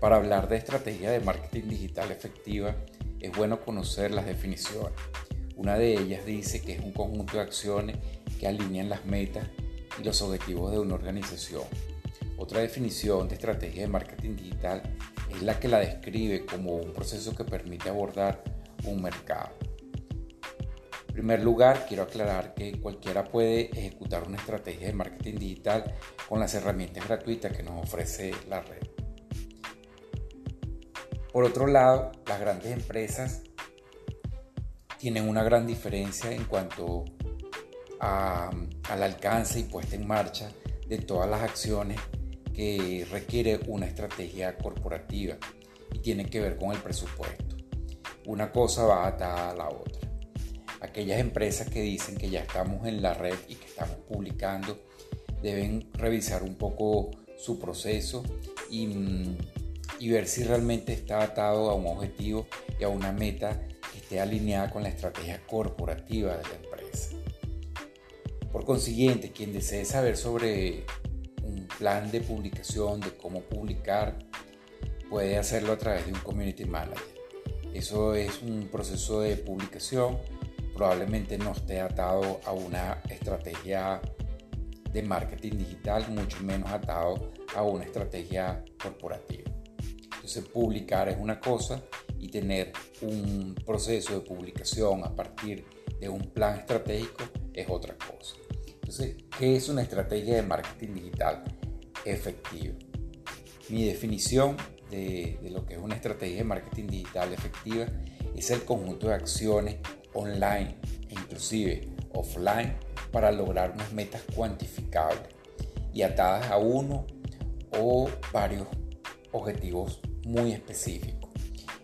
Para hablar de estrategia de marketing digital efectiva, es bueno conocer las definiciones. Una de ellas dice que es un conjunto de acciones que alinean las metas y los objetivos de una organización. Otra definición de estrategia de marketing digital es la que la describe como un proceso que permite abordar un mercado. En primer lugar, quiero aclarar que cualquiera puede ejecutar una estrategia de marketing digital con las herramientas gratuitas que nos ofrece la red. Por otro lado, las grandes empresas tienen una gran diferencia en cuanto al alcance y puesta en marcha de todas las acciones que requiere una estrategia corporativa y tiene que ver con el presupuesto. Una cosa va atada a la otra. Aquellas empresas que dicen que ya estamos en la red y que estamos publicando deben revisar un poco su proceso y, y ver si realmente está atado a un objetivo y a una meta que esté alineada con la estrategia corporativa de la empresa. Por consiguiente, quien desee saber sobre un plan de publicación, de cómo publicar, puede hacerlo a través de un community manager. Eso es un proceso de publicación, probablemente no esté atado a una estrategia de marketing digital, mucho menos atado a una estrategia corporativa. Entonces, publicar es una cosa y tener un proceso de publicación a partir de un plan estratégico es otra cosa. Entonces, ¿qué es una estrategia de marketing digital efectiva? Mi definición de, lo que es una estrategia de marketing digital efectiva es el conjunto de acciones online e inclusive offline para lograr unas metas cuantificables y atadas a uno o varios objetivos muy específicos.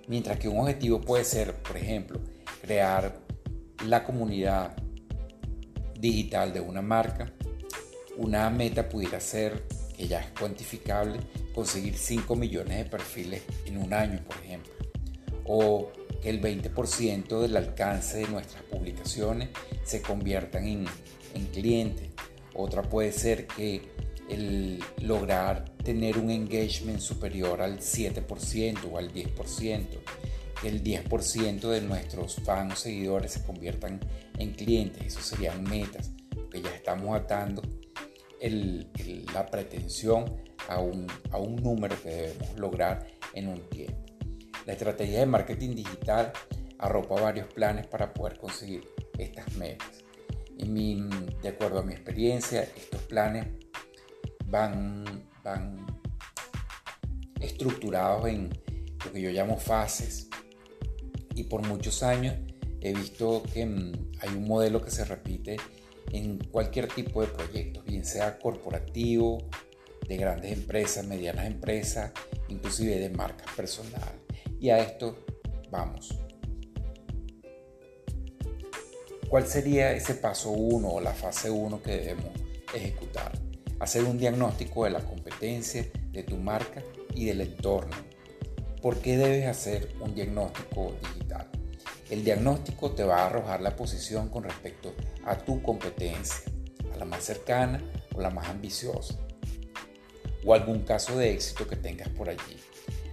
Mientras que un objetivo puede ser, por ejemplo, crear la comunidad digital de una marca, una meta pudiera ser, que ya es cuantificable, conseguir 5 millones de perfiles en un año, por ejemplo. O que el 20% del alcance de nuestras publicaciones se conviertan en, en clientes. Otra puede ser que el lograr tener un engagement superior al 7% o al 10%, que el 10% de nuestros fans seguidores se conviertan en clientes, eso serían metas, porque ya estamos atando la pretensión a un, a un número que debemos lograr en un tiempo. La estrategia de marketing digital arropa varios planes para poder conseguir estas metas. Mi, de acuerdo a mi experiencia, estos planes van, van estructurados en lo que yo llamo fases. Y por muchos años he visto que mm, hay un modelo que se repite en cualquier tipo de proyecto, bien sea corporativo, de grandes empresas, medianas empresas, inclusive de marcas personales. Y a esto vamos. ¿Cuál sería ese paso 1 o la fase 1 que debemos ejecutar? Hacer un diagnóstico de la competencia de tu marca y del entorno. ¿Por qué debes hacer un diagnóstico digital? El diagnóstico te va a arrojar la posición con respecto a tu competencia, a la más cercana o la más ambiciosa, o algún caso de éxito que tengas por allí.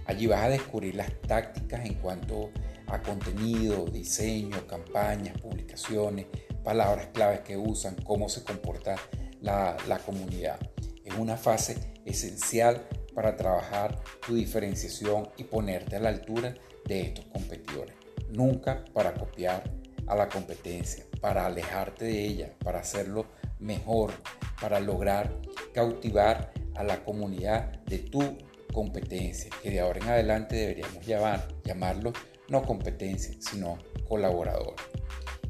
Allí vas a descubrir las tácticas en cuanto a contenido, diseño, campañas, publicaciones, palabras claves que usan, cómo se comporta la, comunidad. Es una fase esencial para trabajar tu diferenciación y ponerte a la altura de estos competidores. Nunca para copiar a la competencia, para alejarte de ella, para hacerlo mejor, para lograr cautivar a la comunidad de tu competencia, que de ahora en adelante deberíamos llamar, llamarlo no competencia, sino colaborador.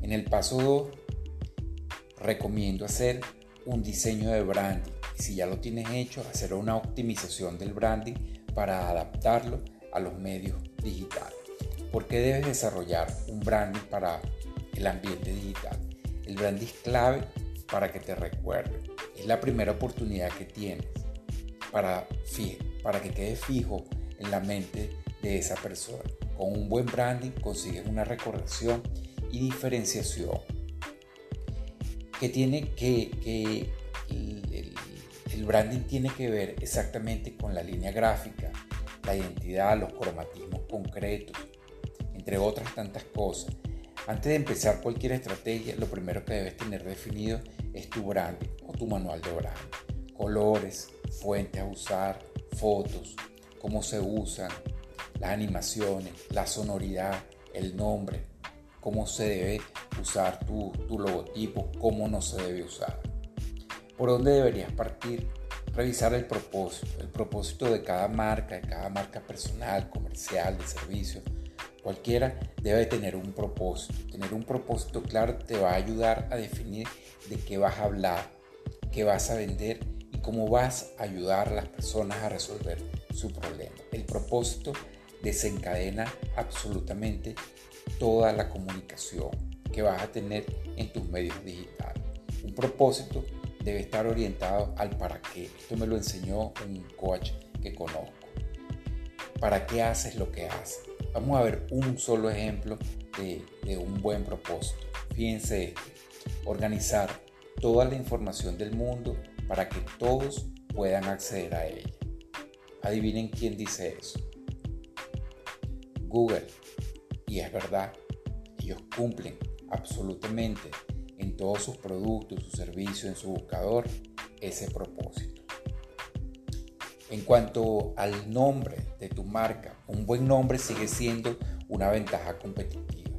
En el paso 2, recomiendo hacer un diseño de branding. Y si ya lo tienes hecho, hacer una optimización del branding para adaptarlo a los medios digitales. ¿Por qué debes desarrollar un branding para el ambiente digital? El branding es clave para que te recuerde. Es la primera oportunidad que tienes para, para que quede fijo en la mente de esa persona. Con un buen branding consigues una recordación y diferenciación que tiene que, que el, branding tiene que ver exactamente con la línea gráfica, la identidad, los cromatismos concretos, entre otras tantas cosas. Antes de empezar cualquier estrategia, lo primero que debes tener definido es tu brand o tu manual de brand. Colores, fuentes a usar, fotos, cómo se usan, las animaciones, la sonoridad, el nombre, cómo se debe usar tu, tu logotipo, cómo no se debe usar. ¿Por dónde deberías partir? Revisar el propósito, el propósito de cada marca, de cada marca personal, comercial, de servicio. Cualquiera debe tener un propósito. Tener un propósito claro te va a ayudar a definir de qué vas a hablar, qué vas a vender y cómo vas a ayudar a las personas a resolver su problema. El propósito desencadena absolutamente toda la comunicación que vas a tener en tus medios digitales. Un propósito debe estar orientado al para qué. Esto me lo enseñó un coach que conozco. ¿Para qué haces lo que haces? Vamos a ver un solo ejemplo de, de un buen propósito. Fíjense, organizar toda la información del mundo para que todos puedan acceder a ella. Adivinen quién dice eso. Google. Y es verdad, ellos cumplen absolutamente en todos sus productos, sus servicios, en su buscador, ese propósito. En cuanto al nombre de tu marca, un buen nombre sigue siendo una ventaja competitiva.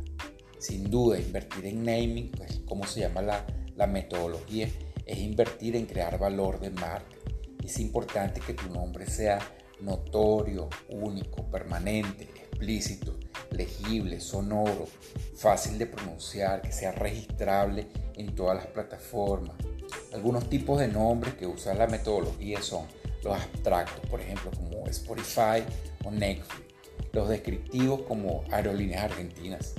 Sin duda, invertir en naming, pues como se llama la, la metodología, es invertir en crear valor de marca. Es importante que tu nombre sea notorio, único, permanente, explícito, legible, sonoro, fácil de pronunciar, que sea registrable en todas las plataformas. Algunos tipos de nombres que usa la metodología son los abstractos, por ejemplo, como Spotify o Netflix. Los descriptivos como Aerolíneas Argentinas.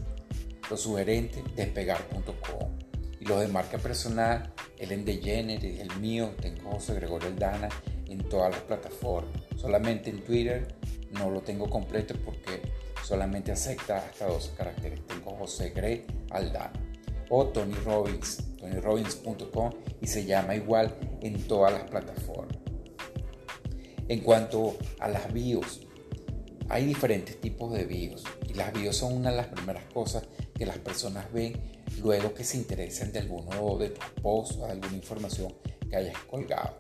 Los sugerentes, despegar.com. Y los de marca personal, Ellen DeGeneres, el mío, tengo José Gregorio Aldana en todas las plataformas. Solamente en Twitter no lo tengo completo porque solamente acepta hasta dos caracteres. Tengo José Gre Aldana o Tony Robbins, tonyrobbins.com y se llama igual en todas las plataformas. En cuanto a las bios, hay diferentes tipos de bios y las bios son una de las primeras cosas que las personas ven luego que se interesan de alguno de tus posts o de alguna información que hayas colgado.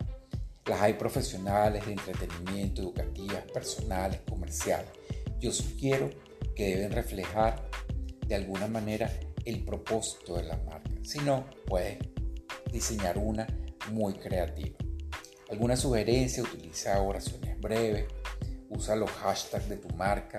Las hay profesionales de entretenimiento, educativas, personales, comerciales. Yo sugiero que deben reflejar de alguna manera el propósito de la marca. Si no, puedes diseñar una muy creativa. Alguna sugerencia, utiliza oraciones breves, usa los hashtags de tu marca,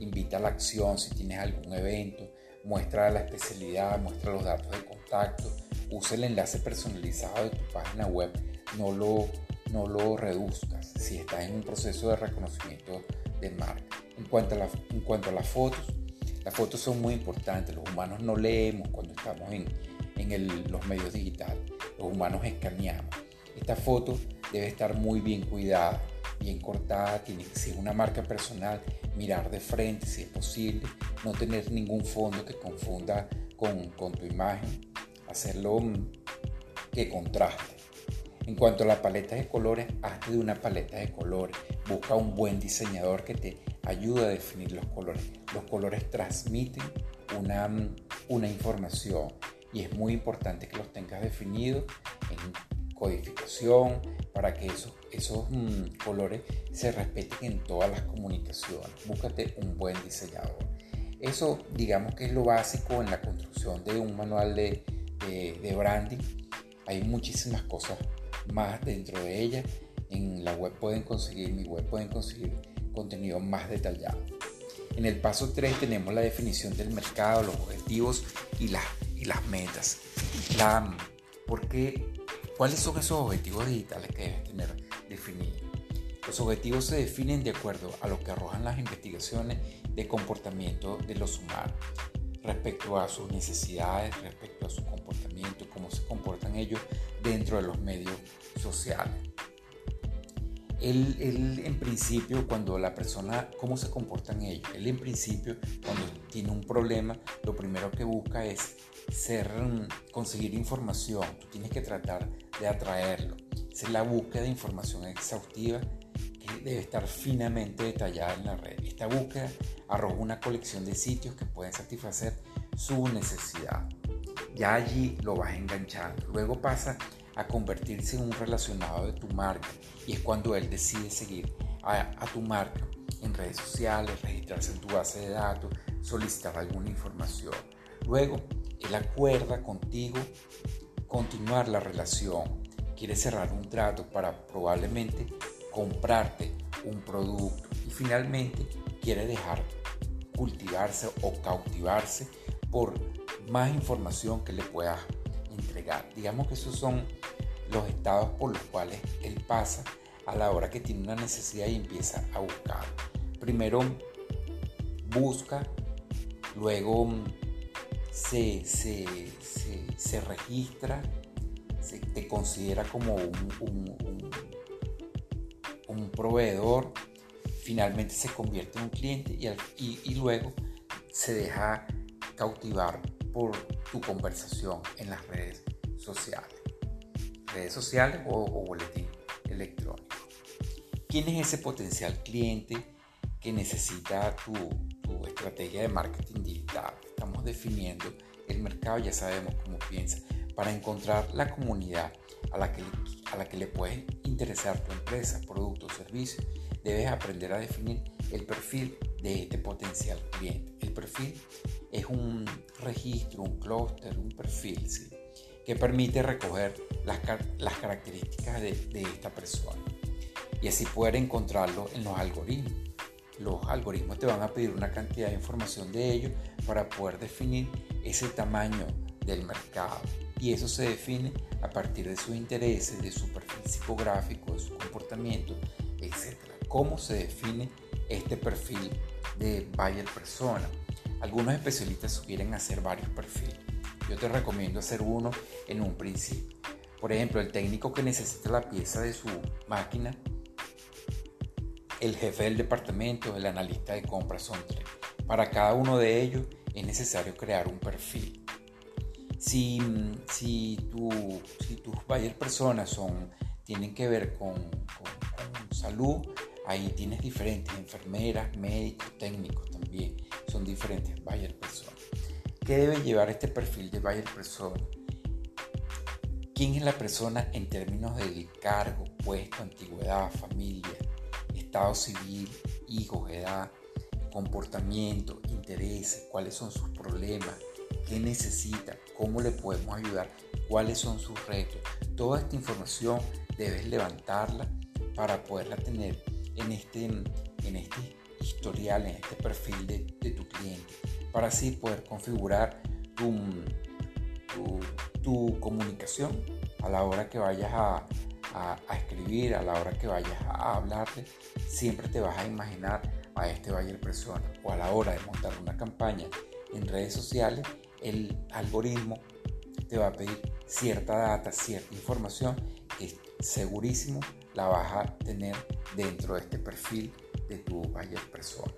invita a la acción si tienes algún evento, muestra la especialidad, muestra los datos de contacto, usa el enlace personalizado de tu página web, no lo no lo reduzcas si estás en un proceso de reconocimiento de marca. En cuanto a, las fotos, las fotos son muy importantes. Los humanos no leemos cuando estamos en, los medios digitales. Los humanos escaneamos. Esta foto debe estar muy bien cuidada, bien cortada. Tiene que ser una marca personal. Mirar de frente si es posible. No tener ningún fondo que confunda con, con tu imagen. Hacerlo mm, que contraste. En cuanto a la paleta de colores, hazte de una paleta de colores. Busca un buen diseñador que te ayude a definir los colores. Los colores transmiten una, una información y es muy importante que los tengas definidos en codificación para que esos, esos mm, colores se respeten en todas las comunicaciones. Búscate un buen diseñador. Eso digamos que es lo básico en la construcción de un manual de, de, de branding. Hay muchísimas cosas más dentro de ella. En la web pueden conseguir, mi web pueden conseguir contenido más detallado. En el paso 3 tenemos la definición del mercado, los objetivos y, las y las metas. La, porque, ¿Cuáles son esos objetivos digitales que debes tener definidos? Los objetivos se definen de acuerdo a lo que arrojan las investigaciones de comportamiento de los humanos respecto a sus necesidades, respecto a su comportamiento, cómo se comportan ellos dentro de los medios sociales. Él, en principio, cuando la persona, ¿cómo se comportan ellos? Él en principio, cuando tiene un problema, lo primero que busca es ser, conseguir información. Tú tienes que tratar de atraerlo. Es la búsqueda de información exhaustiva que debe estar finamente detallada en la red. Esta búsqueda arroja una colección de sitios que pueden satisfacer su necesidad. Ya allí lo vas enganchando. Luego pasa a convertirse en un relacionado de tu marca. Y es cuando él decide seguir a, tu marca en redes sociales, registrarse en tu base de datos, solicitar alguna información. Luego, él acuerda contigo continuar la relación, quiere cerrar un trato para probablemente comprarte un producto. Y finalmente quiere dejar cultivarse o cautivarse por más información que le puedas entregar. Digamos que esos son los estados por los cuales él pasa a la hora que tiene una necesidad y empieza a buscar. Primero busca, luego se, se, registra, se considera como un, un, proveedor, finalmente se convierte en un cliente y, y luego se deja cautivar por tu conversación en las redes sociales. Redes sociales o, boletín electrónico. ¿Quién es ese potencial cliente que necesita tu, tu estrategia de marketing digital? Estamos definiendo el mercado, ya sabemos cómo piensa, para encontrar la comunidad a la que, a la que le puede interesar tu empresa, producto o servicio. Debes aprender a definir el perfil de este potencial cliente. El perfil es un registro, un clúster, un perfil que permite recoger las, las características de, de, esta persona y así poder encontrarlo en los algoritmos. Los algoritmos te van a pedir una cantidad de información de ellos para poder definir ese tamaño del mercado y eso se define a partir de sus intereses, de su perfil psicográfico, de su comportamiento, etc. ¿Cómo se define este perfil de buyer persona? Algunos especialistas sugieren hacer varios perfiles. Yo te recomiendo hacer uno en un principio. Por ejemplo, el técnico que necesita la pieza de su máquina, el jefe del departamento, el analista de compras son tres. Para cada uno de ellos es necesario crear un perfil. Si, si, tus buyer personas son, tienen que ver con salud, ahí tienes diferentes enfermeras, médicos, técnicos también son diferentes buyer persona. ¿Qué debe llevar este perfil de buyer persona? ¿Quién es la persona en términos del cargo, puesto, antigüedad, familia, estado civil, hijos, edad, comportamiento, intereses, cuáles son sus problemas, qué necesita, cómo le podemos ayudar, cuáles son sus retos? Toda esta información debes levantarla para poderla tener en este, en este historial, en este perfil de, tu cliente, para así poder configurar tu, tu, comunicación a la hora que vayas a, a, escribir, a la hora que vayas a hablarle, siempre te vas a imaginar a este buyer persona o a la hora de montar una campaña en redes sociales, el algoritmo te va a pedir cierta data, cierta información que segurísimo la vas a tener dentro de este perfil de tu buyer persona.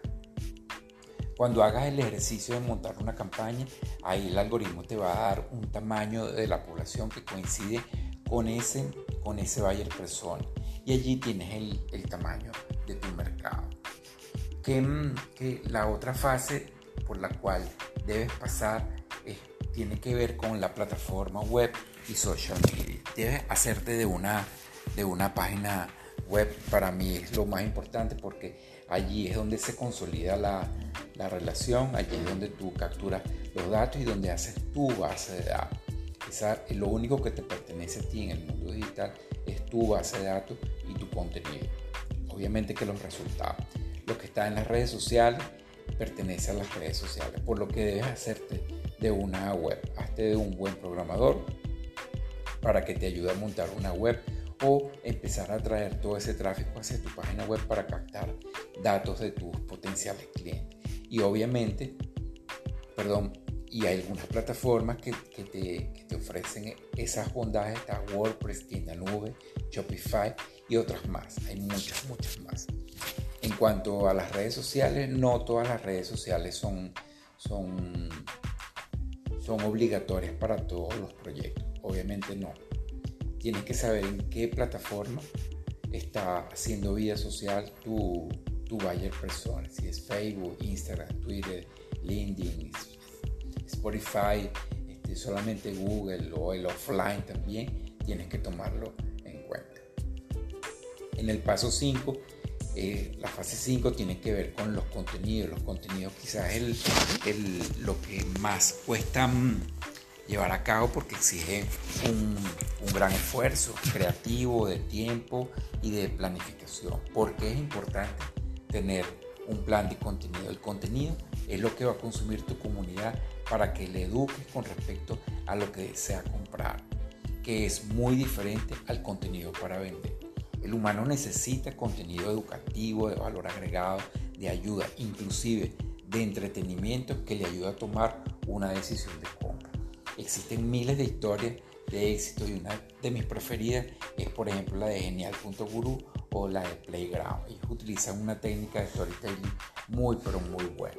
Cuando hagas el ejercicio de montar una campaña, ahí el algoritmo te va a dar un tamaño de la población que coincide con ese, con ese buyer persona. Y allí tienes el, tamaño de tu mercado. Que, que, la otra fase por la cual debes pasar tiene que ver con la plataforma web y social media. Debes hacerte de una, de una página web para mí es lo más importante porque allí es donde se consolida la, la relación, allí es donde tú capturas los datos y donde haces tu base de datos. Esa, lo único que te pertenece a ti en el mundo digital es tu base de datos y tu contenido. Obviamente que los resultados. Lo que está en las redes sociales pertenece a las redes sociales, por lo que debes hacerte de una web. Hazte de un buen programador para que te ayude a montar una web o empezar a traer todo ese tráfico hacia tu página web para captar datos de tus potenciales clientes. Y obviamente, perdón, y hay algunas plataformas que, que, te, que te, ofrecen esas bondades, está WordPress, Tienda Nube, Shopify y otras más. Hay muchas, muchas más. En cuanto a las redes sociales, no todas las redes sociales son, son, son obligatorias para todos los proyectos. Obviamente no tienes que saber en qué plataforma está haciendo vida social tu, tu buyer persona. Si es Facebook, Instagram, Twitter, LinkedIn, Spotify, este, solamente Google o el offline también, tienes que tomarlo en cuenta. En el paso 5, eh, la fase 5 tiene que ver con los contenidos. Los contenidos quizás es el, lo que más cuesta mm, llevar a cabo porque exige un, un, gran esfuerzo creativo, de tiempo y de planificación. porque es importante tener un plan de contenido? El contenido es lo que va a consumir tu comunidad para que le eduques con respecto a lo que desea comprar, que es muy diferente al contenido para vender. El humano necesita contenido educativo, de valor agregado, de ayuda, inclusive de entretenimiento que le ayude a tomar una decisión de compra. Existen miles de historias de éxito y una de mis preferidas es por ejemplo la de genial.guru o la de Playground. Ellos utilizan una técnica de storytelling muy pero muy buena.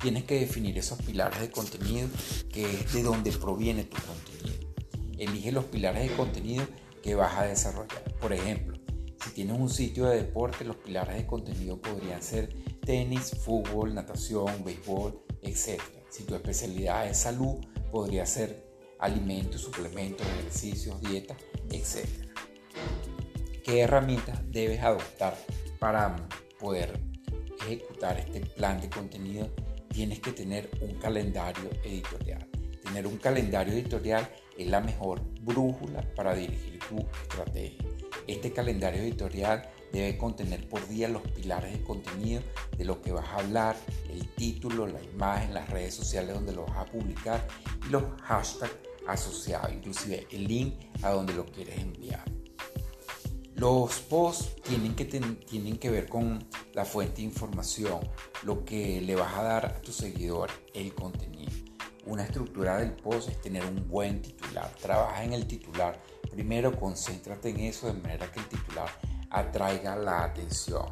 Tienes que definir esos pilares de contenido que es de donde proviene tu contenido. Elige los pilares de contenido que vas a desarrollar. Por ejemplo, si tienes un sitio de deporte, los pilares de contenido podrían ser tenis, fútbol, natación, béisbol, etc. Si tu especialidad es salud, podría ser alimentos, suplementos, ejercicios, dieta, etc. ¿Qué herramientas debes adoptar para poder ejecutar este plan de contenido? Tienes que tener un calendario editorial. Tener un calendario editorial es la mejor brújula para dirigir tu estrategia. Este calendario editorial debe contener por día los pilares de contenido de lo que vas a hablar, el título, la imagen, las redes sociales donde lo vas a publicar y los hashtags asociados, inclusive el link a donde lo quieres enviar. Los posts tienen que, tienen que ver con la fuente de información, lo que le vas a dar a tu seguidor, el contenido. Una estructura del post es tener un buen titular. Trabaja en el titular. Primero concéntrate en eso de manera que el titular atraiga la atención.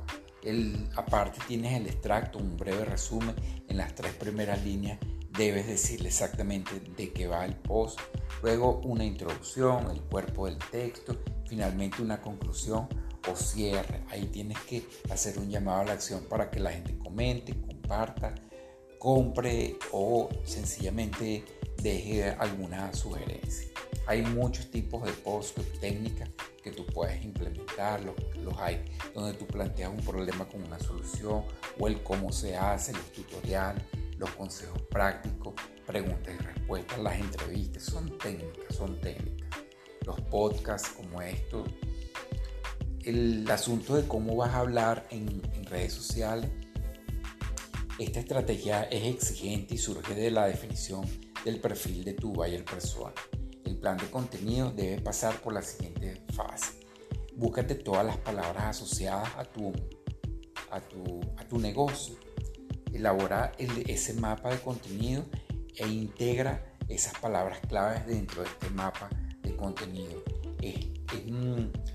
El, aparte tienes el extracto, un breve resumen en las tres primeras líneas. Debes decirle exactamente de qué va el post. Luego una introducción, el cuerpo del texto. Finalmente una conclusión o cierre. Ahí tienes que hacer un llamado a la acción para que la gente comente, comparta compre o sencillamente deje alguna sugerencia. Hay muchos tipos de post técnicas que tú puedes implementar, los, hay donde tú planteas un problema con una solución o el cómo se hace, los tutoriales, los consejos prácticos, preguntas y respuestas, las entrevistas, son técnicas, son técnicas. Los podcasts como esto, el asunto de cómo vas a hablar en redes sociales, esta estrategia es exigente y surge de la definición del perfil de tu buyer persona. El plan de contenido debe pasar por la siguiente fase. Búscate todas las palabras asociadas a tu, a tu, a tu negocio. Elabora ese mapa de contenido e integra esas palabras claves dentro de este mapa de contenido.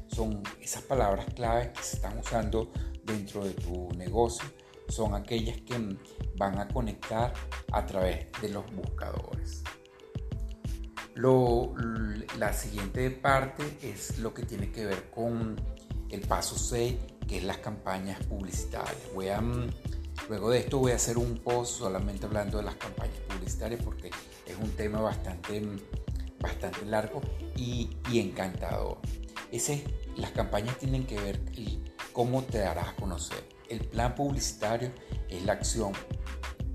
son esas palabras claves que se están usando dentro de tu negocio son aquellas que van a conectar a través de los buscadores. la siguiente parte es lo que tiene que ver con el paso 6, que es las campañas publicitarias. Voy a, luego de esto voy a hacer un post solamente hablando de las campañas publicitarias porque es un tema bastante, bastante largo y, y encantador. Ese, las campañas tienen que ver cómo te darás a conocer el plan publicitario es la acción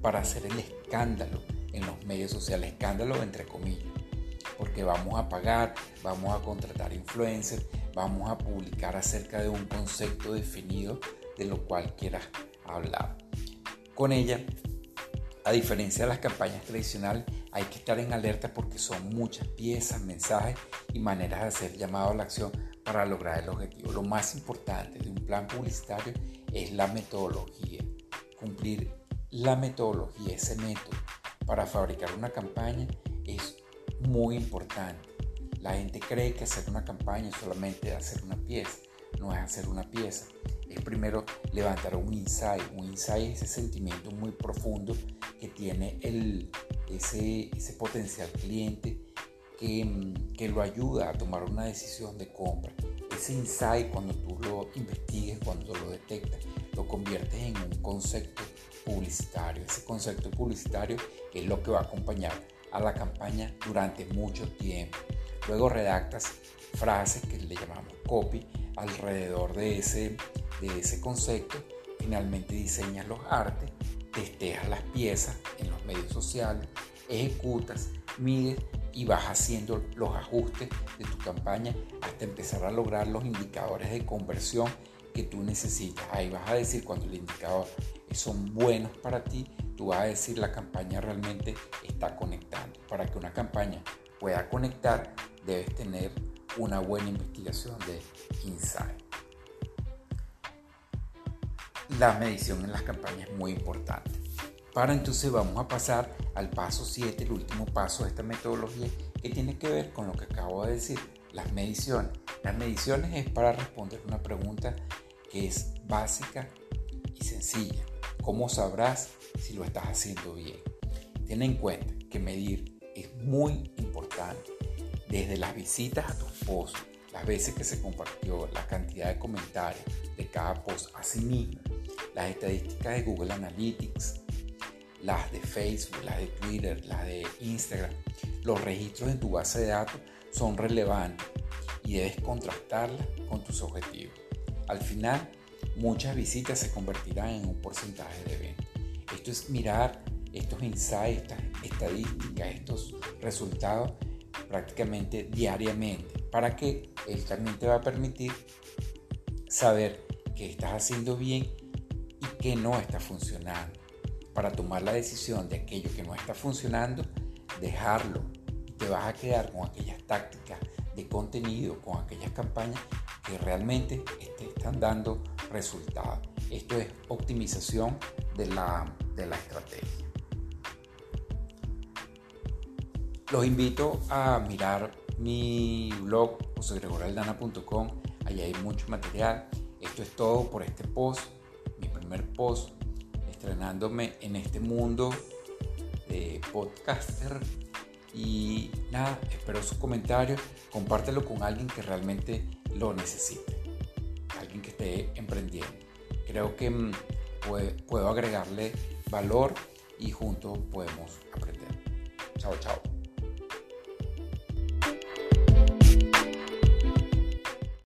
para hacer el escándalo en los medios sociales, escándalo entre comillas, porque vamos a pagar, vamos a contratar influencers, vamos a publicar acerca de un concepto definido de lo cual quieras hablar. Con ella, a diferencia de las campañas tradicionales, hay que estar en alerta porque son muchas piezas, mensajes y maneras de hacer llamado a la acción para lograr el objetivo. Lo más importante de un plan publicitario es la metodología. Cumplir la metodología, ese método para fabricar una campaña es muy importante. La gente cree que hacer una campaña es solamente hacer una pieza. No es hacer una pieza. Es primero levantar un insight. Un insight es ese sentimiento muy profundo que tiene el, ese, ese potencial cliente que, que lo ayuda a tomar una decisión de compra ese insight, cuando tú lo investigues, cuando lo detectas, lo conviertes en un concepto publicitario. Ese concepto publicitario es lo que va a acompañar a la campaña durante mucho tiempo. Luego redactas frases que le llamamos copy alrededor de ese, de ese concepto. Finalmente diseñas los artes, testeas las piezas en los medios sociales, ejecutas, mides y vas haciendo los ajustes de tu campaña hasta empezar a lograr los indicadores de conversión que tú necesitas. Ahí vas a decir cuando el indicador son buenos para ti, tú vas a decir la campaña realmente está conectando. Para que una campaña pueda conectar, debes tener una buena investigación de insight. La medición en las campañas es muy importante. Para entonces vamos a pasar al paso 7, el último paso de esta metodología, que tiene que ver con lo que acabo de decir, las mediciones. Las mediciones es para responder una pregunta que es básica y sencilla. ¿Cómo sabrás si lo estás haciendo bien? Ten en cuenta que medir es muy importante. Desde las visitas a tus posts, las veces que se compartió, la cantidad de comentarios de cada post, asimismo, las estadísticas de Google Analytics, las de Facebook, las de Twitter, las de Instagram, los registros en tu base de datos son relevantes y debes contrastarlas con tus objetivos. Al final, muchas visitas se convertirán en un porcentaje de venta. Esto es mirar estos insights, estas estadísticas, estos resultados prácticamente diariamente para que él también te va a permitir saber que estás haciendo bien y que no está funcionando. Para tomar la decisión de aquello que no está funcionando, dejarlo. Y te vas a quedar con aquellas tácticas de contenido, con aquellas campañas que realmente te están dando resultados. Esto es optimización de la, de la estrategia. Los invito a mirar mi blog josegregoraldana.com. Allí hay mucho material. Esto es todo por este post, mi primer post, estrenándome en este mundo de podcaster. Y nada, espero sus comentarios. Compártelo con alguien que realmente lo necesite. Alguien que esté emprendiendo. Creo que mm, puedo agregarle valor y juntos podemos aprender. Chao, chao.